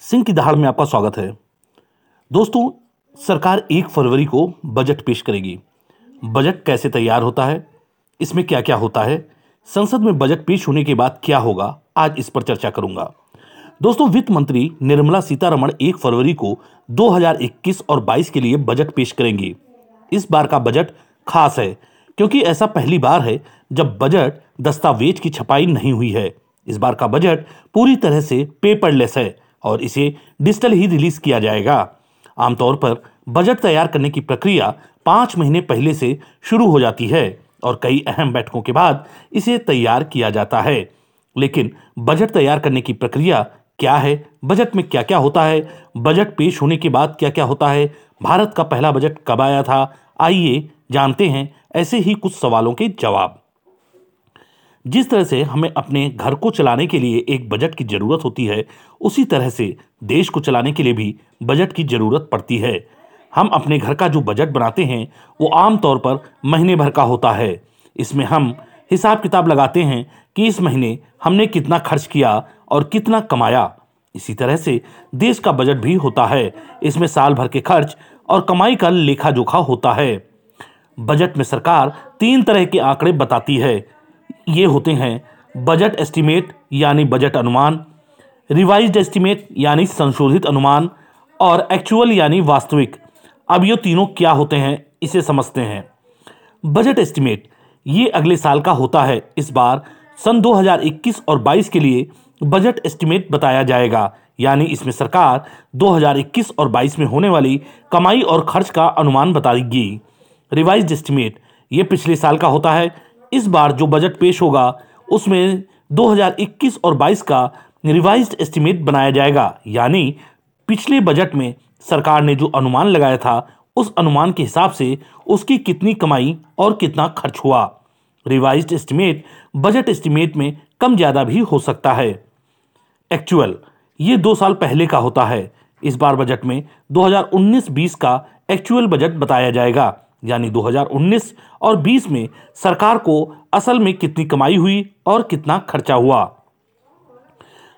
सिंह की दहाड़ में आपका स्वागत है। दोस्तों, सरकार एक फरवरी को बजट पेश करेगी। बजट कैसे तैयार होता है? इसमें क्या क्या होता है? संसद में बजट पेश होने के बाद क्या होगा? आज इस पर चर्चा करूँगा। दोस्तों, वित्त मंत्री निर्मला सीतारमण एक फरवरी को 2021 और 22 के लिए बजट पेश करेंगी। इस बार का बजट खास है, क्योंकि ऐसा पहली बार है जब बजट दस्तावेज़ की छपाई नहीं हुई है। इस बार का बजट पूरी तरह से पेपरलेस है। और इसे डिजिटल ही रिलीज़ किया जाएगा। आमतौर पर बजट तैयार करने की प्रक्रिया पाँच महीने पहले से शुरू हो जाती है और कई अहम बैठकों के बाद इसे तैयार किया जाता है। लेकिन बजट तैयार करने की प्रक्रिया क्या है? बजट में क्या क्या होता है? बजट पेश होने के बाद क्या क्या होता है? भारत का पहला बजट कब आया था? आइए जानते हैं ऐसे ही कुछ सवालों के जवाब। जिस तरह से हमें अपने घर को चलाने के लिए एक बजट की ज़रूरत होती है, उसी तरह से देश को चलाने के लिए भी बजट की ज़रूरत पड़ती है। हम अपने घर का जो बजट बनाते हैं, वो आमतौर पर महीने भर का होता है। इसमें हम हिसाब किताब लगाते हैं कि इस महीने हमने कितना खर्च किया और कितना कमाया। इसी तरह से देश का बजट भी होता है। इसमें साल भर के खर्च और कमाई का लेखा जोखा होता है। बजट में सरकार तीन तरह के आंकड़े बताती है। ये होते हैं बजट एस्टीमेट यानी बजट अनुमान, रिवाइज्ड एस्टीमेट यानी संशोधित अनुमान और एक्चुअल यानी वास्तविक। अब ये तीनों क्या होते हैं, इसे समझते हैं। बजट एस्टीमेट, ये अगले साल का होता है। इस बार सन 2021 और 22 के लिए बजट एस्टीमेट बताया जाएगा। यानी इसमें सरकार 2021 और 22 में होने वाली कमाई और खर्च का अनुमान बताएगी। रिवाइज एस्टीमेट, ये पिछले साल का होता है। इस बार जो बजट पेश होगा, उसमें 2021 और 22 का रिवाइज्ड एस्टीमेट बनाया जाएगा। यानी पिछले बजट में सरकार ने जो अनुमान लगाया था, उस अनुमान के हिसाब से उसकी कितनी कमाई और कितना खर्च हुआ। रिवाइज्ड एस्टीमेट, बजट एस्टीमेट में कम ज़्यादा भी हो सकता है। एक्चुअल, ये दो साल पहले का होता है। इस बार बजट में 2019-20 का एक्चुअल बजट बताया जाएगा। यानी 2019 और 20 में सरकार को असल में कितनी कमाई हुई और कितना खर्चा हुआ।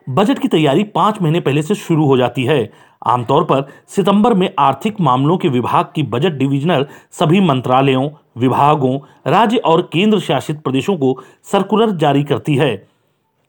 बजट की तैयारी पाँच महीने पहले से शुरू हो जाती है। आमतौर पर सितंबर में आर्थिक मामलों के विभाग की बजट डिविजनल सभी मंत्रालयों, विभागों, राज्य और केंद्र शासित प्रदेशों को सर्कुलर जारी करती है।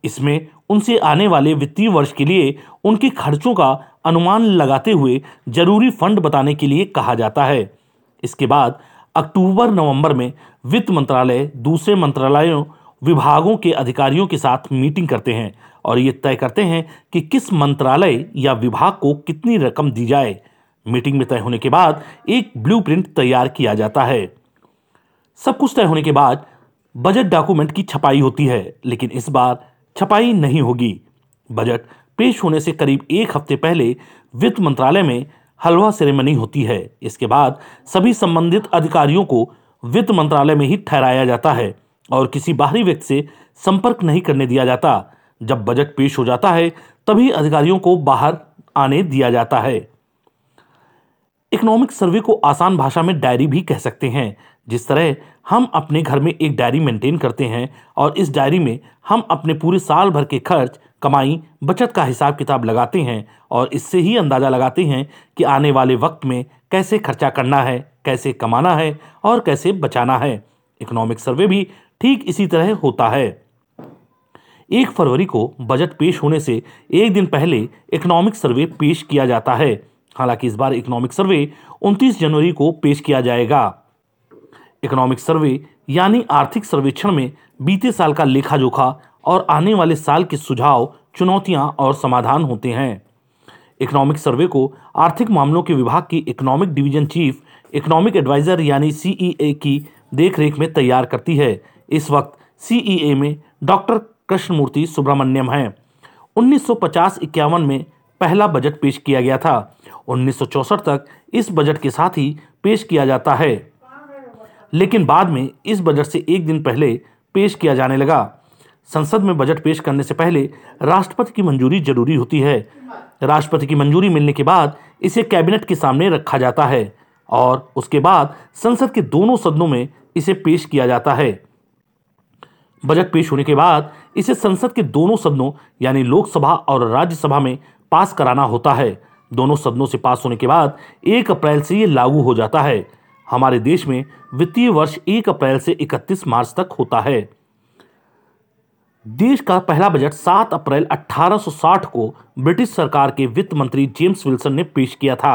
इसमें उनसे आने वाले वित्तीय वर्ष के लिए उनके खर्चों का अनुमान लगाते हुए ज़रूरी फंड बताने के लिए कहा जाता है। इसके बाद अक्टूबर नवंबर में वित्त मंत्रालय, दूसरे मंत्रालयों, विभागों के अधिकारियों के साथ मीटिंग करते हैं और ये तय करते हैं कि किस मंत्रालय या विभाग को कितनी रकम दी जाए। मीटिंग में तय होने के बाद एक ब्लूप्रिंट तैयार किया जाता है। सब कुछ तय होने के बाद बजट डॉक्यूमेंट की छपाई होती है, लेकिन इस बार छपाई नहीं होगी। बजट पेश होने से करीब एक हफ़्ते पहले वित्त मंत्रालय में हलवा सेरेमनी होती है। इसके बाद सभी संबंधित अधिकारियों को वित्त मंत्रालय में ही ठहराया जाता है और किसी बाहरी व्यक्ति से संपर्क नहीं करने दिया जाता। जब बजट पेश हो जाता है, तभी अधिकारियों को बाहर आने दिया जाता है। इकोनॉमिक सर्वे को आसान भाषा में डायरी भी कह सकते हैं, जिस तरह हम अपने घर में एक डायरी मेंटेन करते हैं और इस डायरी में हम अपने पूरे साल भर के खर्च कमाई, बचत का हिसाब किताब लगाते हैं और इससे ही अंदाज़ा लगाते हैं कि आने वाले वक्त में कैसे खर्चा करना है, कैसे कमाना है और कैसे बचाना है। इकोनॉमिक सर्वे भी ठीक इसी तरह होता है। एक फरवरी को बजट पेश होने से एक दिन पहले इकोनॉमिक सर्वे पेश किया जाता है। हालाँकि इस बार इकोनॉमिक सर्वे 29 जनवरी को पेश किया जाएगा। इकोनॉमिक सर्वे यानी आर्थिक सर्वेक्षण में बीते साल का लेखा जोखा और आने वाले साल के सुझाव, चुनौतियाँ और समाधान होते हैं। इकोनॉमिक सर्वे को आर्थिक मामलों के विभाग की economic division chief, economic adviser यानी सीईए की देखरेख में तैयार करती है। इस वक्त सीईए में डॉक्टर कृष्णमूर्ति सुब्रमण्यम हैं। 1950 इक्यावन में पहला बजट पेश किया गया था। 1964 तक इस बजट के साथ ही पेश किया जाता है। लेकिन बाद में इस बजट से एक दिन पहले पेश किया जाने लगा। संसद में बजट पेश करने से पहले राष्ट्रपति की मंजूरी ज़रूरी होती है। राष्ट्रपति की मंजूरी मिलने के बाद इसे कैबिनेट के सामने रखा जाता है और उसके बाद संसद के दोनों सदनों में इसे पेश किया जाता है। बजट पेश होने के बाद इसे संसद के दोनों सदनों, यानी लोकसभा और राज्यसभा में पास कराना होता है। दोनों सदनों से पास होने के बाद एक अप्रैल से ये लागू हो जाता है। हमारे देश में वित्तीय वर्ष एक अप्रैल से 31 मार्च तक होता है। देश का पहला बजट 7 अप्रैल 1860 को ब्रिटिश सरकार के वित्त मंत्री जेम्स विल्सन ने पेश किया था।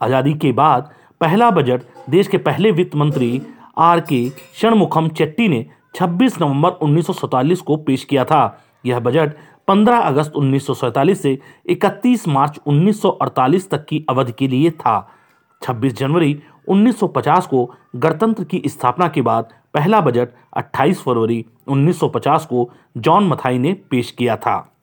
आज़ादी के बाद पहला बजट देश के पहले वित्त मंत्री आर के षणमुखम चेट्टी ने 26 नवंबर 1947 को पेश किया था। यह बजट 15 अगस्त 1947 से 31 मार्च 1948 तक की अवधि के लिए था। 26 जनवरी 1950 को गणतंत्र की स्थापना के बाद पहला बजट 28 फरवरी 1950 को जॉन मथाई ने पेश किया था।